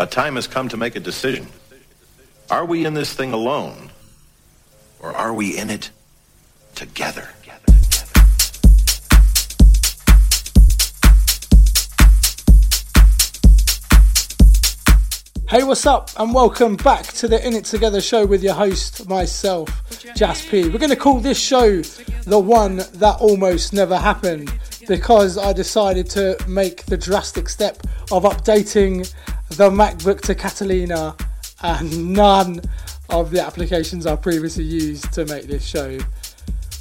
A time has come to make a decision. Are we in this thing alone? Or are we in it together? Hey, what's up? And welcome back to the In It Together show with your host, myself, Jas P. We're going to call this show the one that almost never happened because I decided to make the drastic step of updating the MacBook to Catalina and none of the applications I previously used to make this show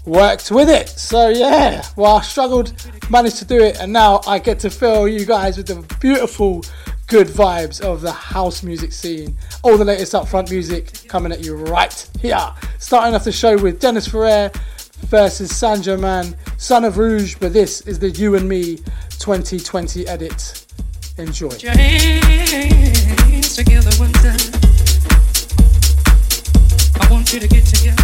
worked with it. So yeah, well I struggled, managed to do it, and now I get to fill you guys with the beautiful good vibes of the house music scene. All the latest upfront music coming at you right here. Starting off the show with Dennis Ferrer versus Saint Germain, Son of Rouge, but this is the You and Me 2020 edit. Enjoy. I want you to get together.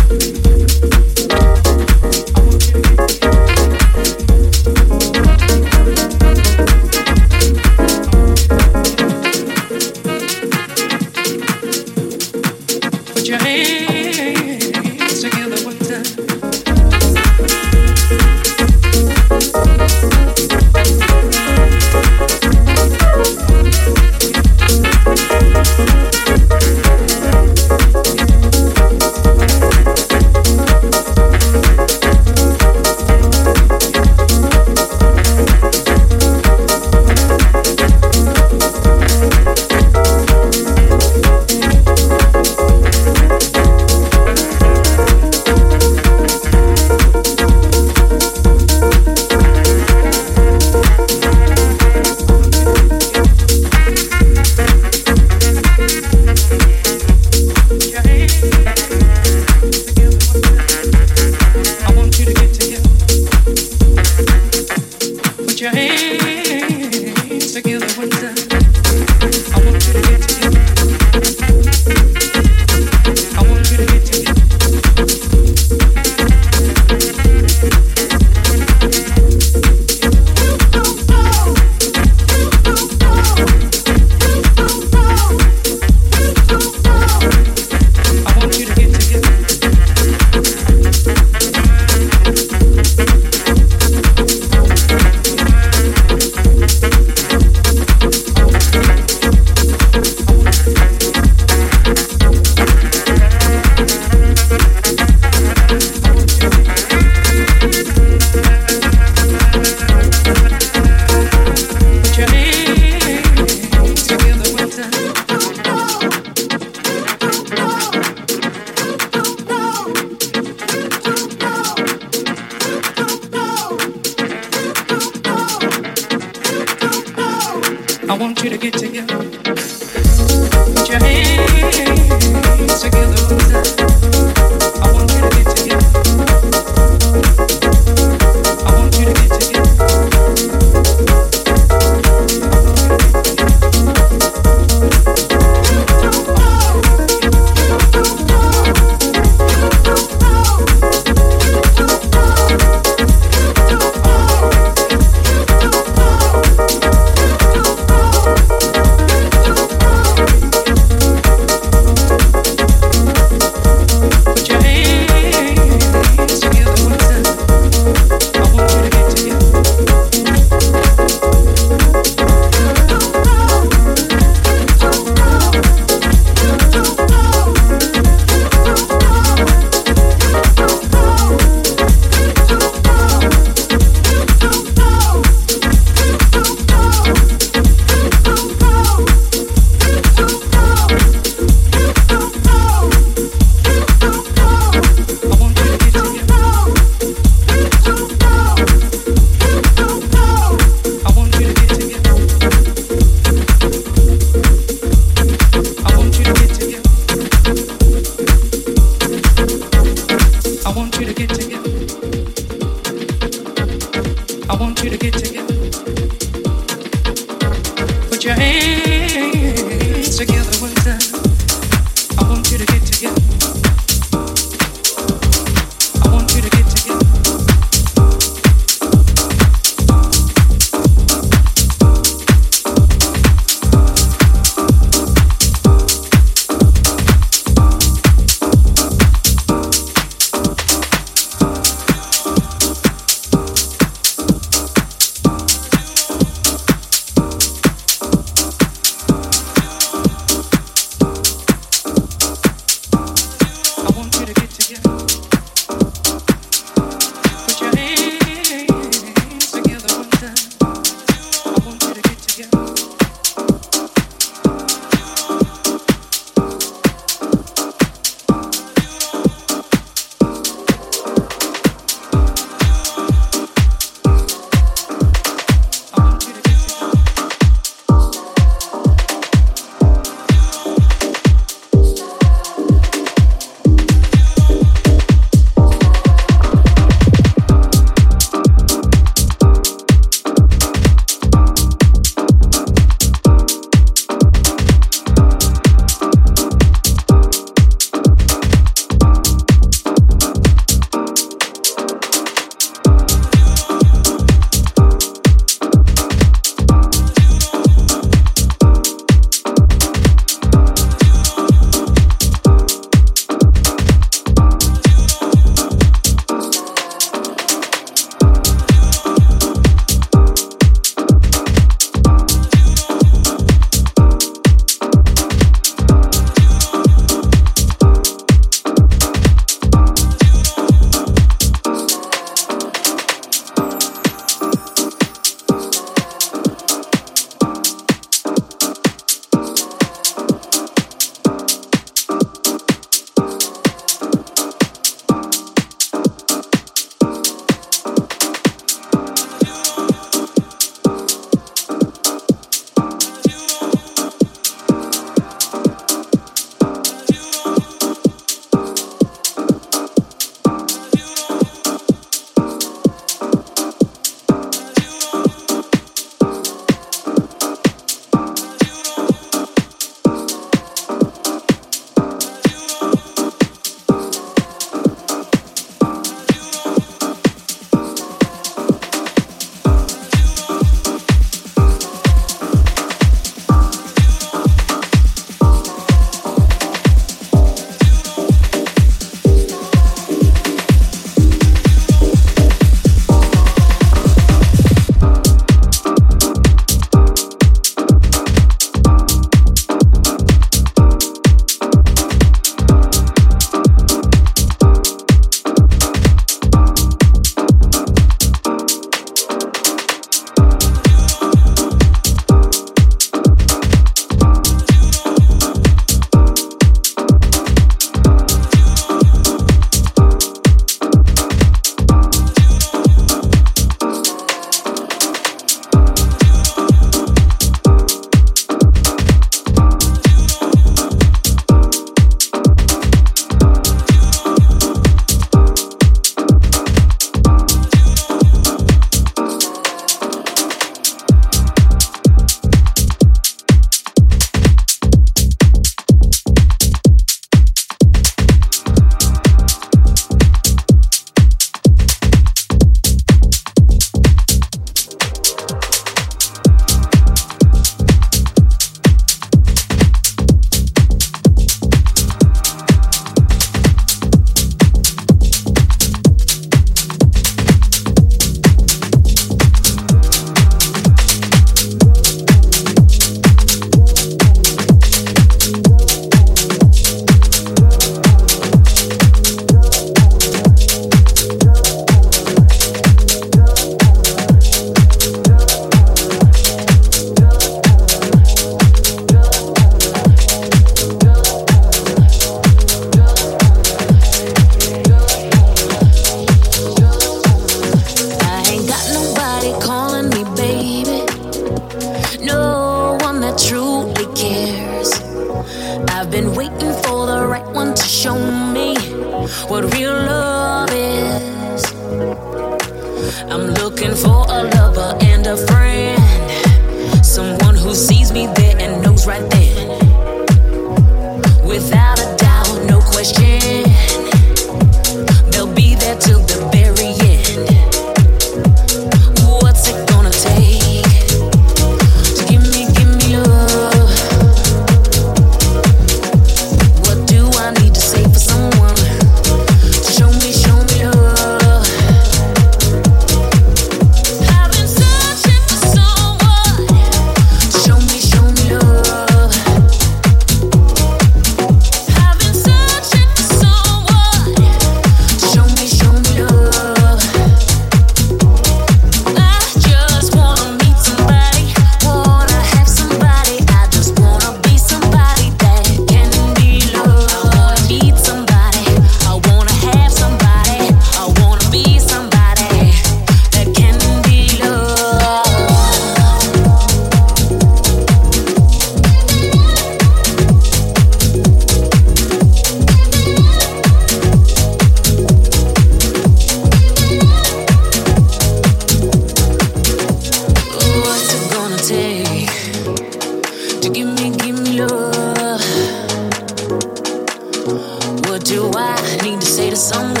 somewhere.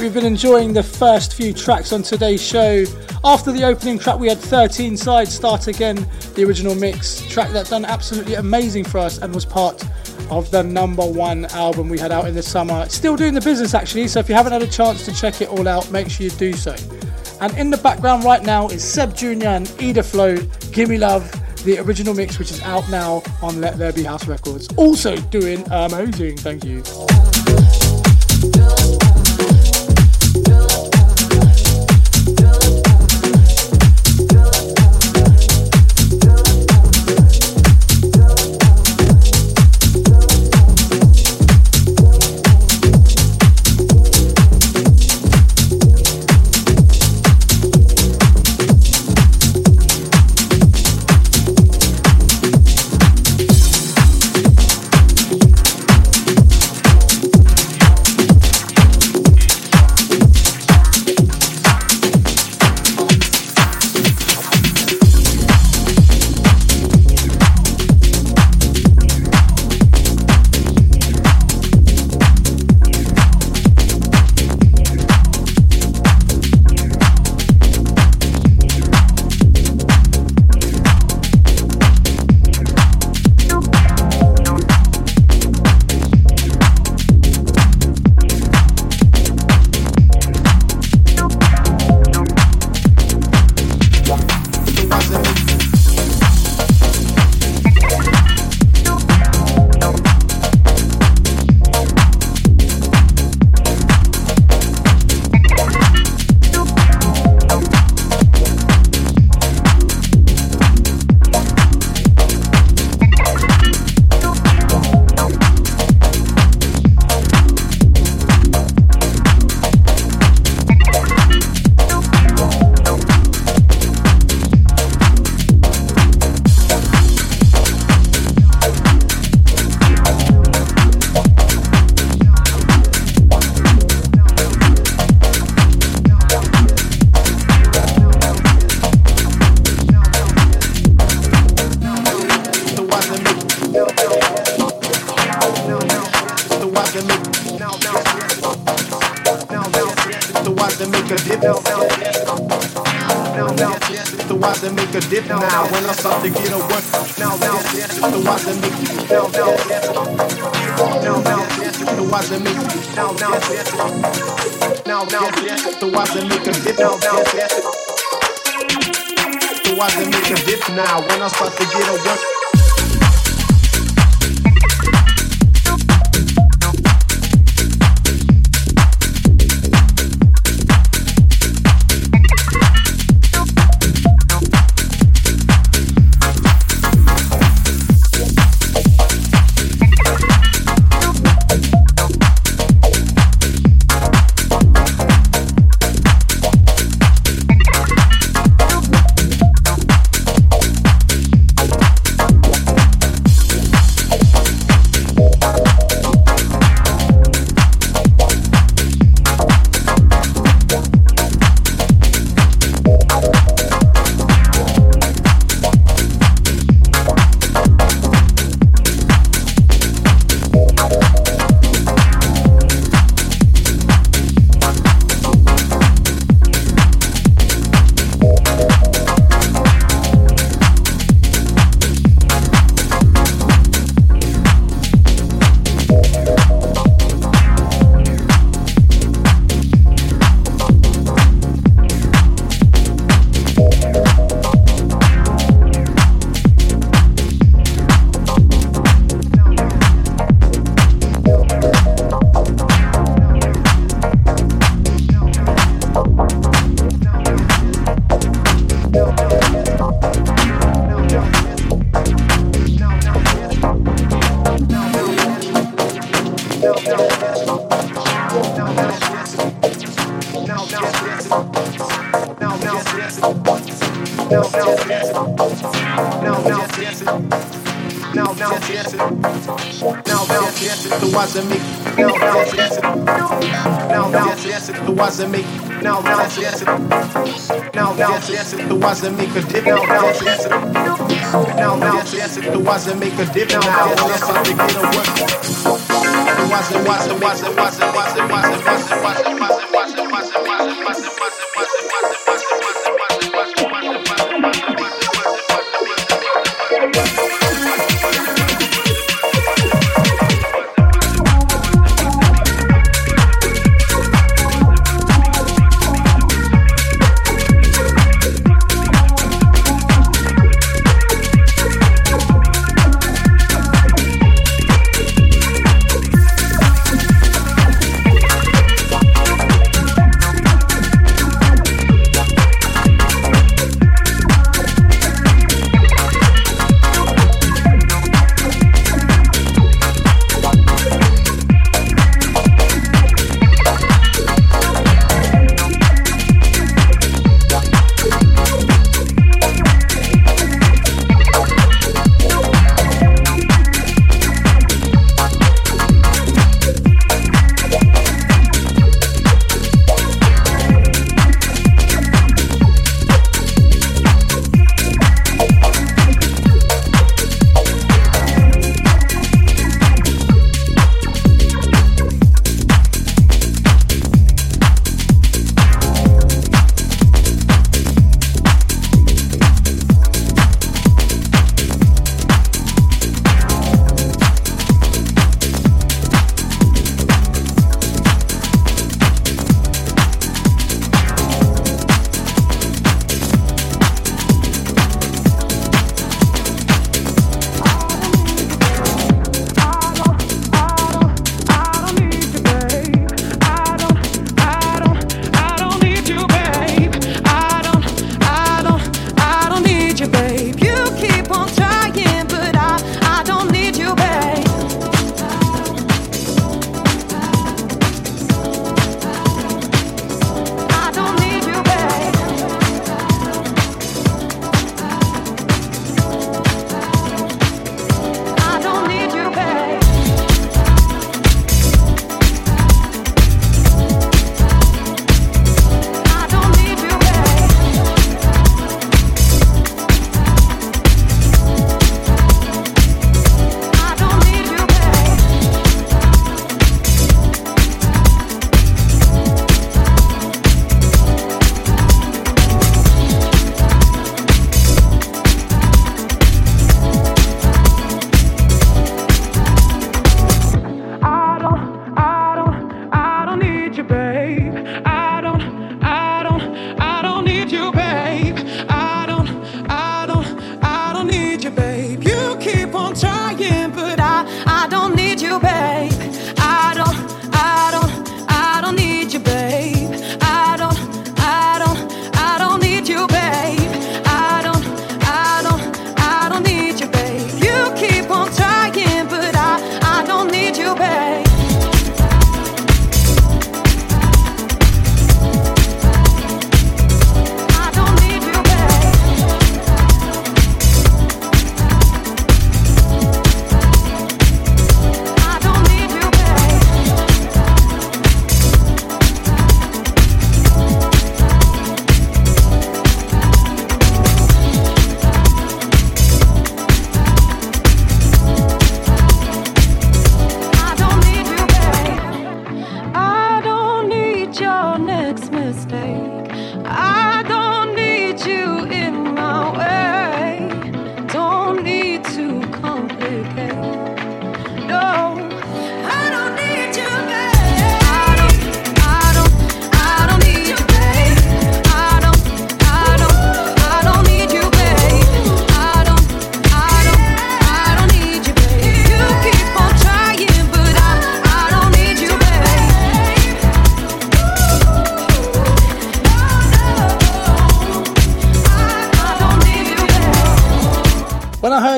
Enjoying the first few tracks on today's show. After the opening track, we had 13 sides start again, the original mix track that done absolutely amazing for us and was part of the number one album we had out in the summer. Still doing the business actually, so if you haven't had a chance to check it all out, make sure you do so. And in the background right now is Seb Jr. and Ida Flow, Gimme Love, the original mix, which is out now on Let There Be House Records. Also doing amazing, thank you. wasn't make a difference. Now, now, yes, if it wasn't make a difference. Now, yes, I think it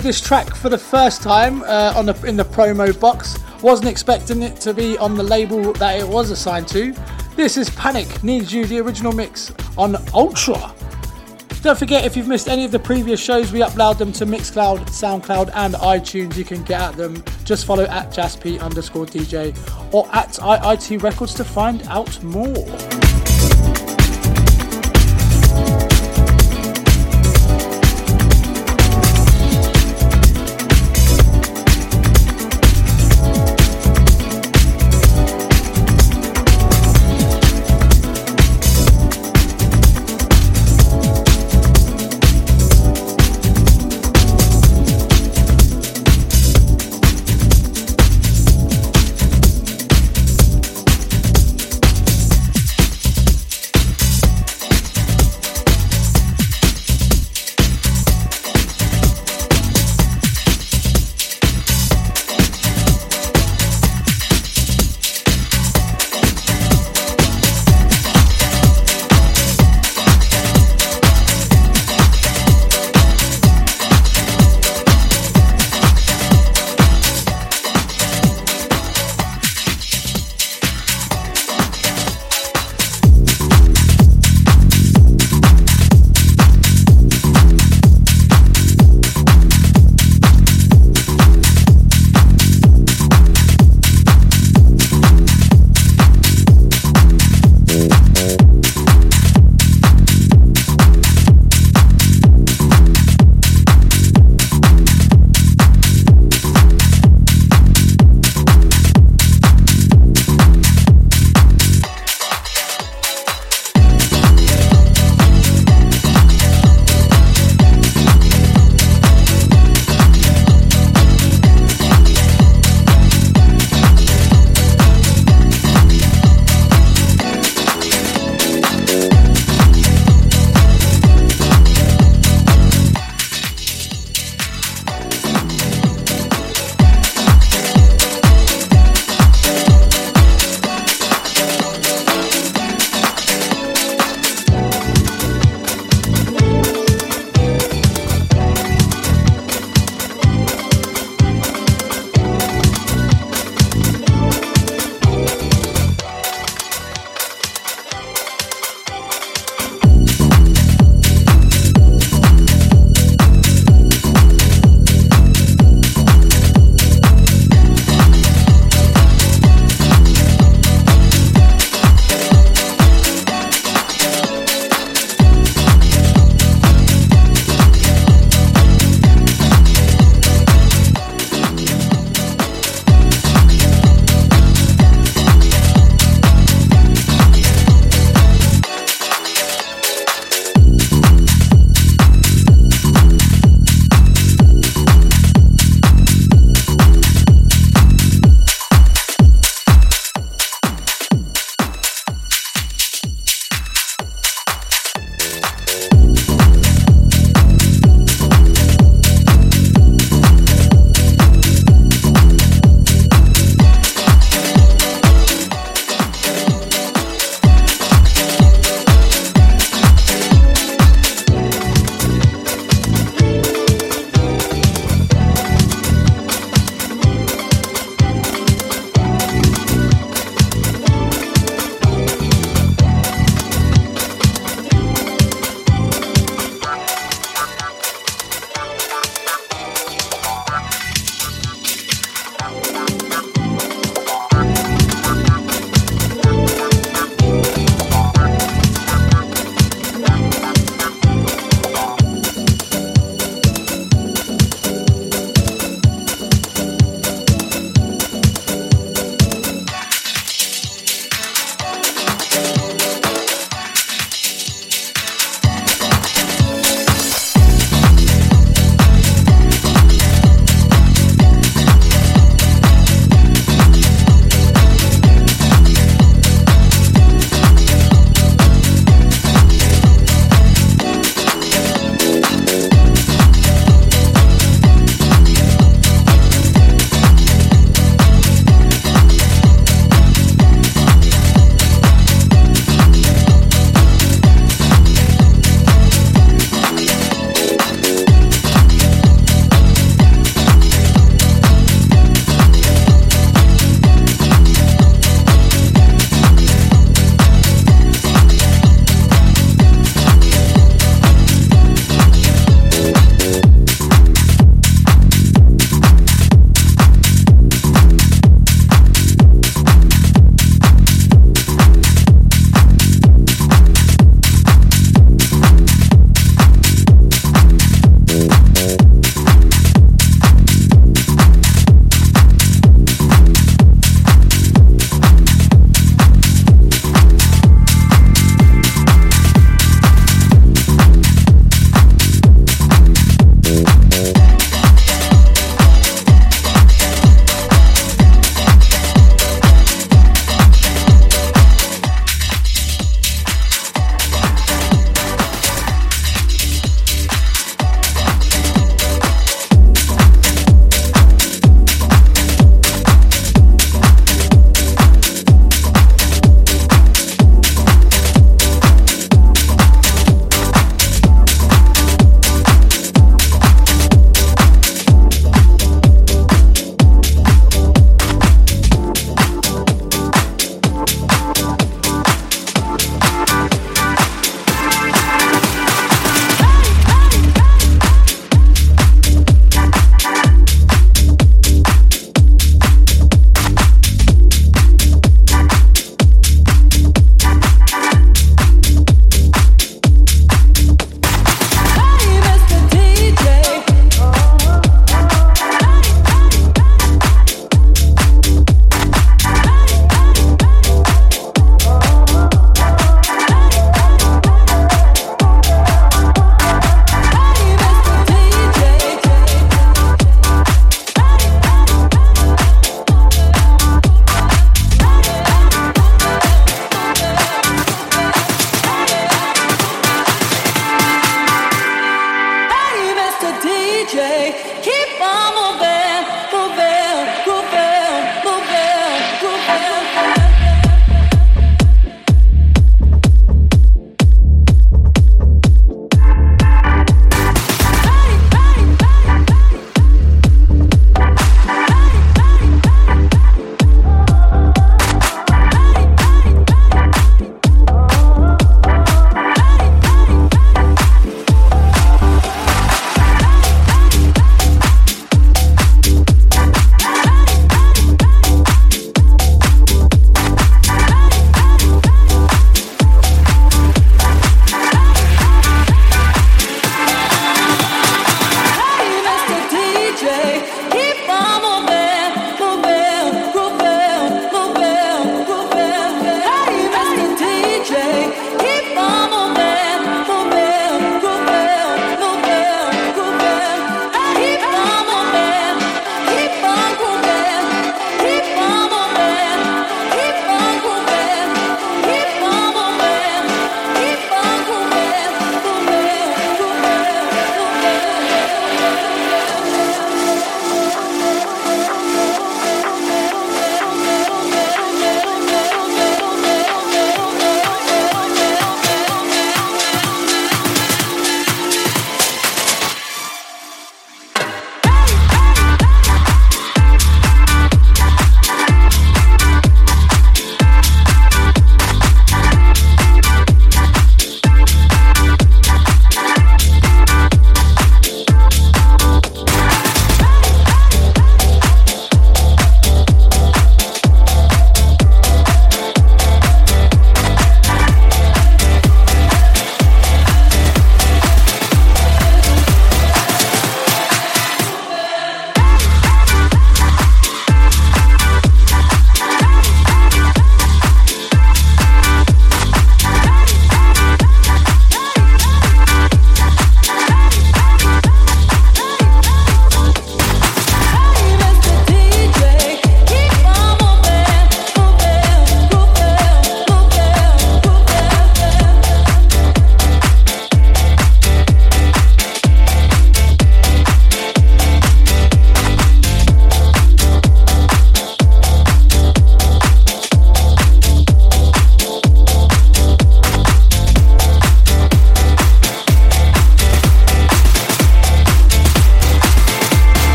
heard this track for the first time uh, on the, in the promo box. Wasn't expecting it to be on the label that it was assigned to. This is Panic Needs You, the original mix on Ultra. Don't forget, if you've missed any of the previous shows, we upload them to Mixcloud, Soundcloud, and iTunes. You can get at them. Just follow at JaspP underscore DJ or at IIT Records to find out more.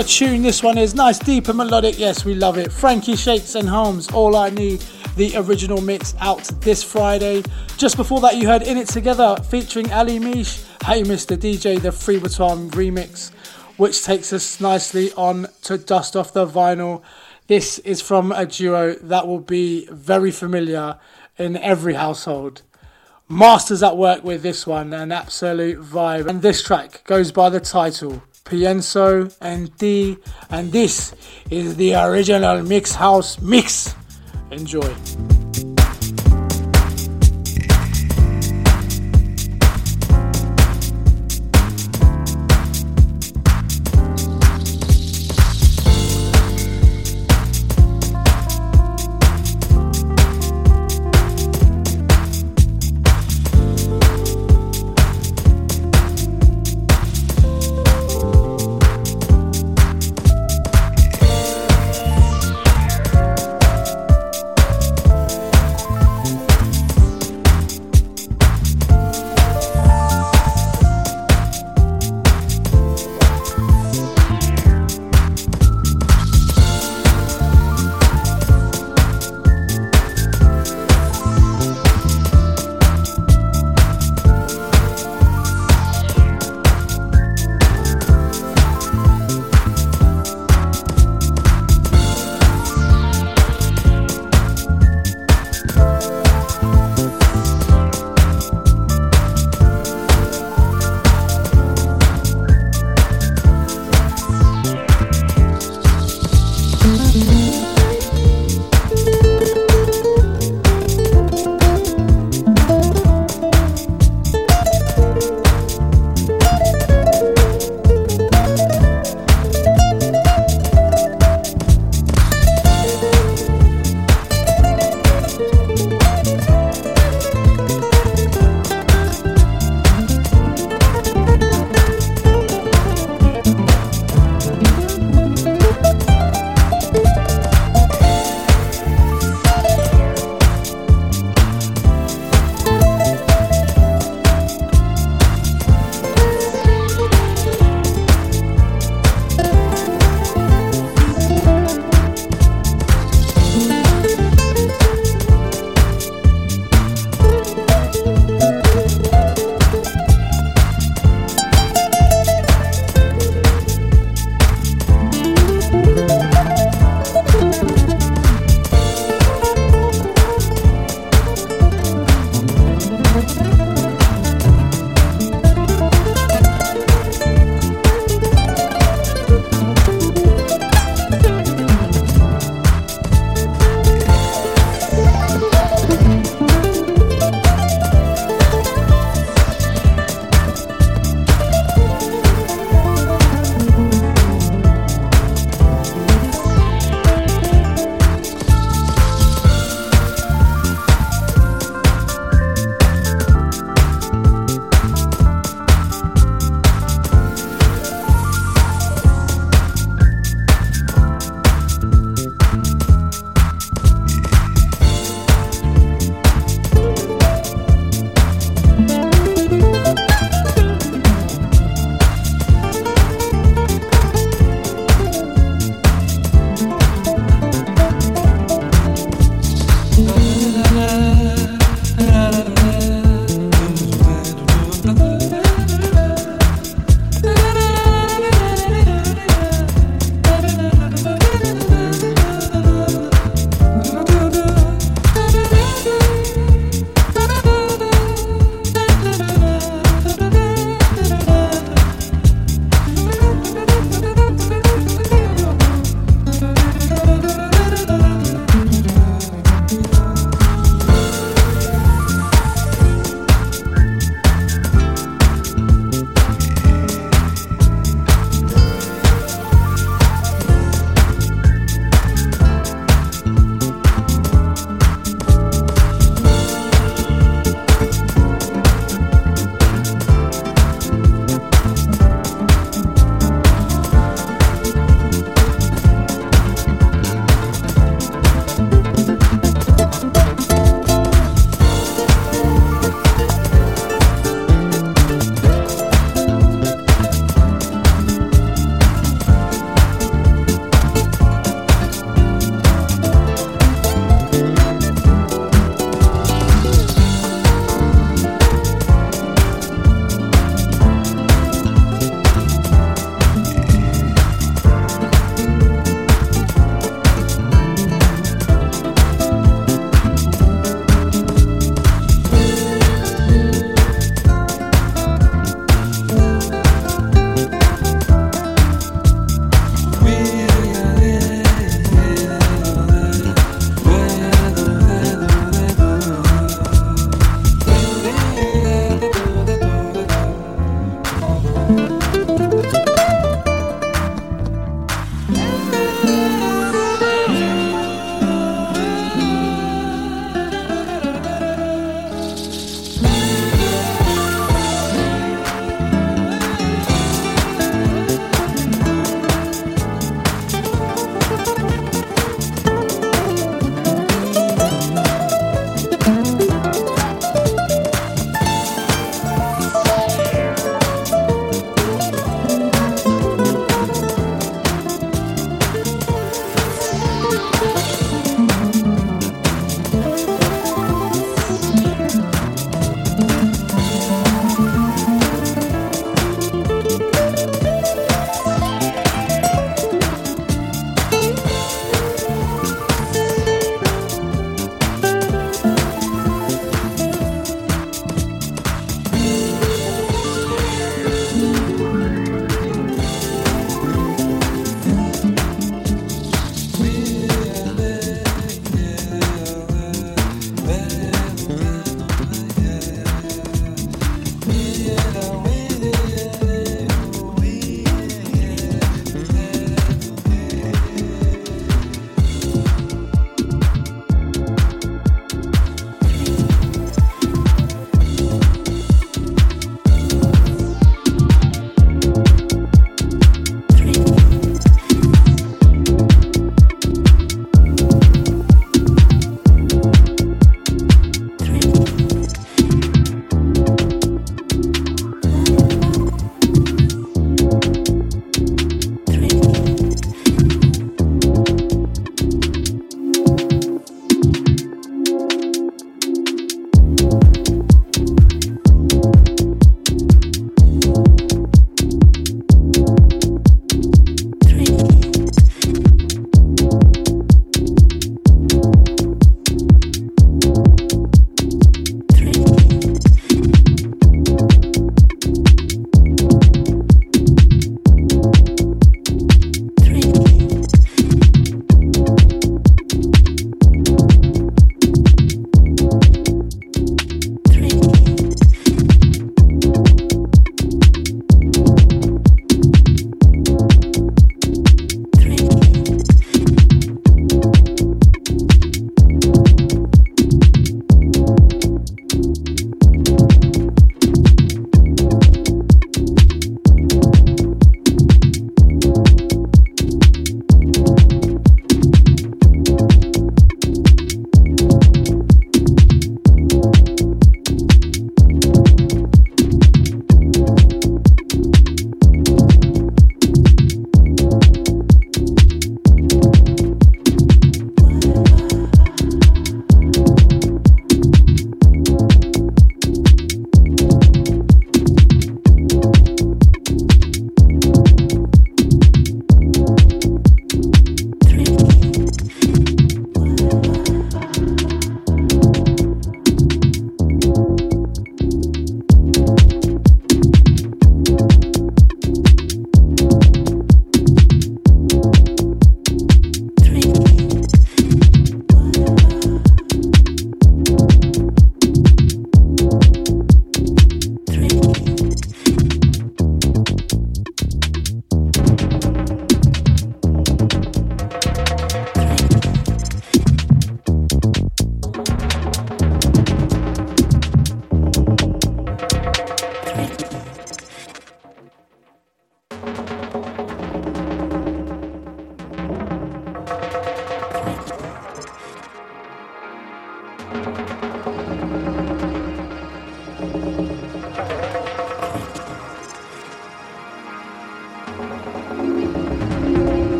A tune this one is. Nice, deep and melodic. Yes, we love it. Frankie Shakes and Holmes, All I Need, the original mix out this Friday. Just before that, you heard In It Together featuring Ali Mish, Hey Mr. DJ, the Free Baton remix, which takes us nicely on to Dust Off the Vinyl. This is from a duo that will be very familiar in every household. Masters at work with this one, an absolute vibe. And this track goes by the title Pienso and D, and this is the original Mix House mix. Enjoy.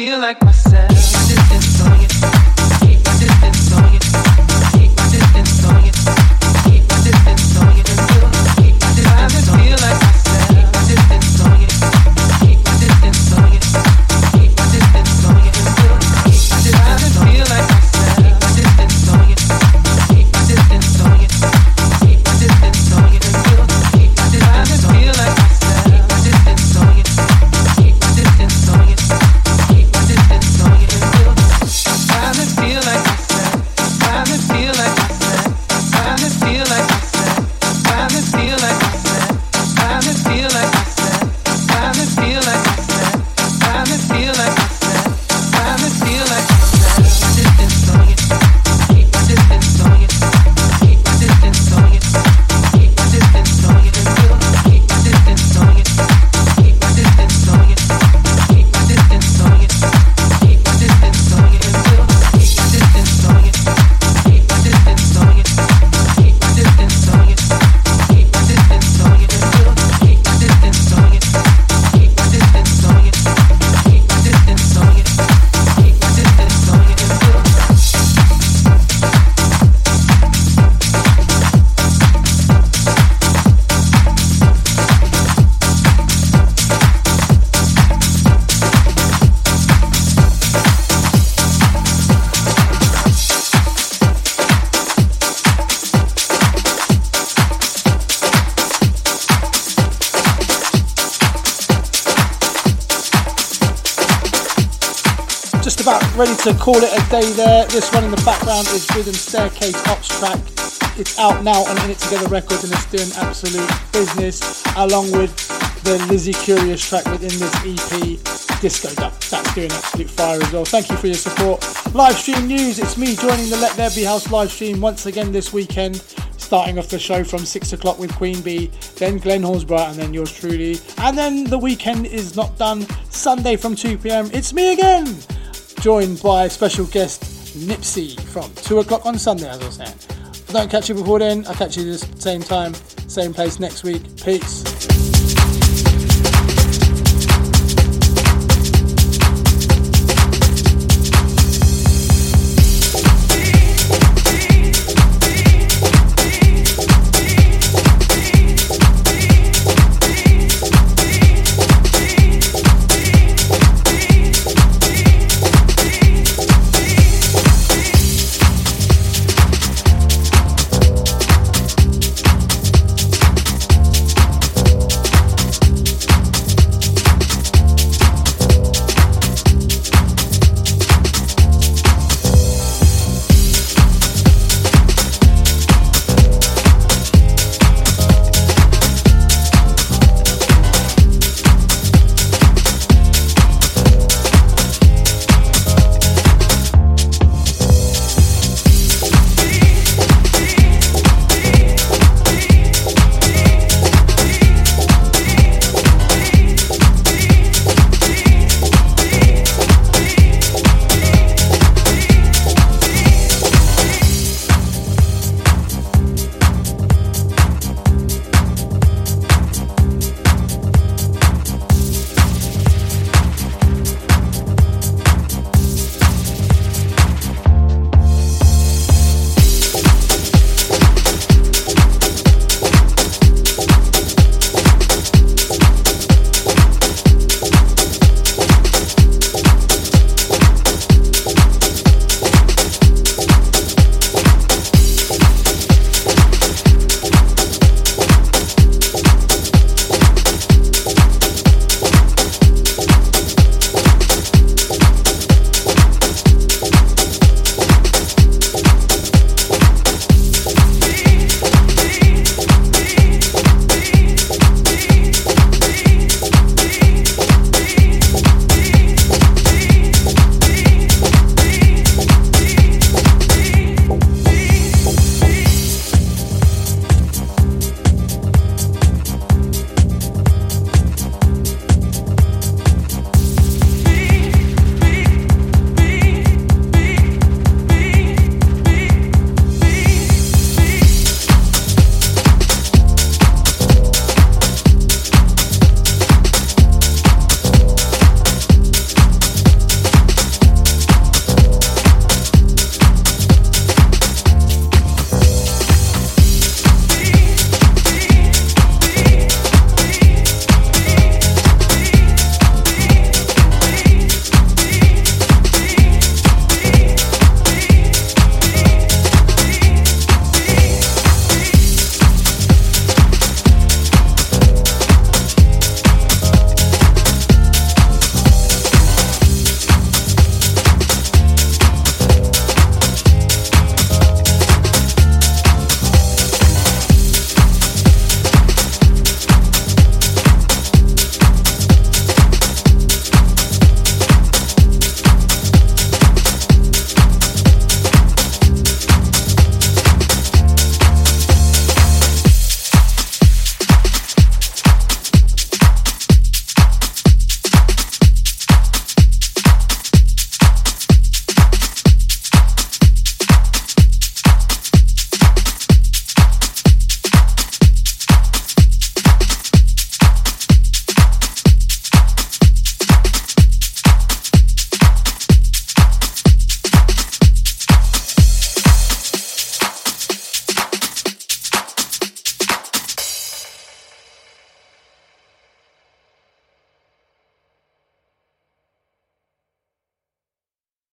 feel like myself. Call it a day there. This one in the background is Rhythm Staircase Ops track. It's out now on In It Together Records and it's doing absolute business, along with the Lizzie Curious track within this EP, Disco Duck. That's doing absolute fire as well. Thank you for your support. Live stream news, it's me joining the Let There Be House live stream once again this weekend starting off the show from 6 o'clock with Queen Bee, then Glenn Horsburgh, and then yours truly. And then the weekend is not done. Sunday from 2 pm, it's me again! Joined by special guest Nipsey from 2 o'clock on Sunday, as I was saying. If I don't catch you before then, I'll catch you this same time, same place next week. Peace.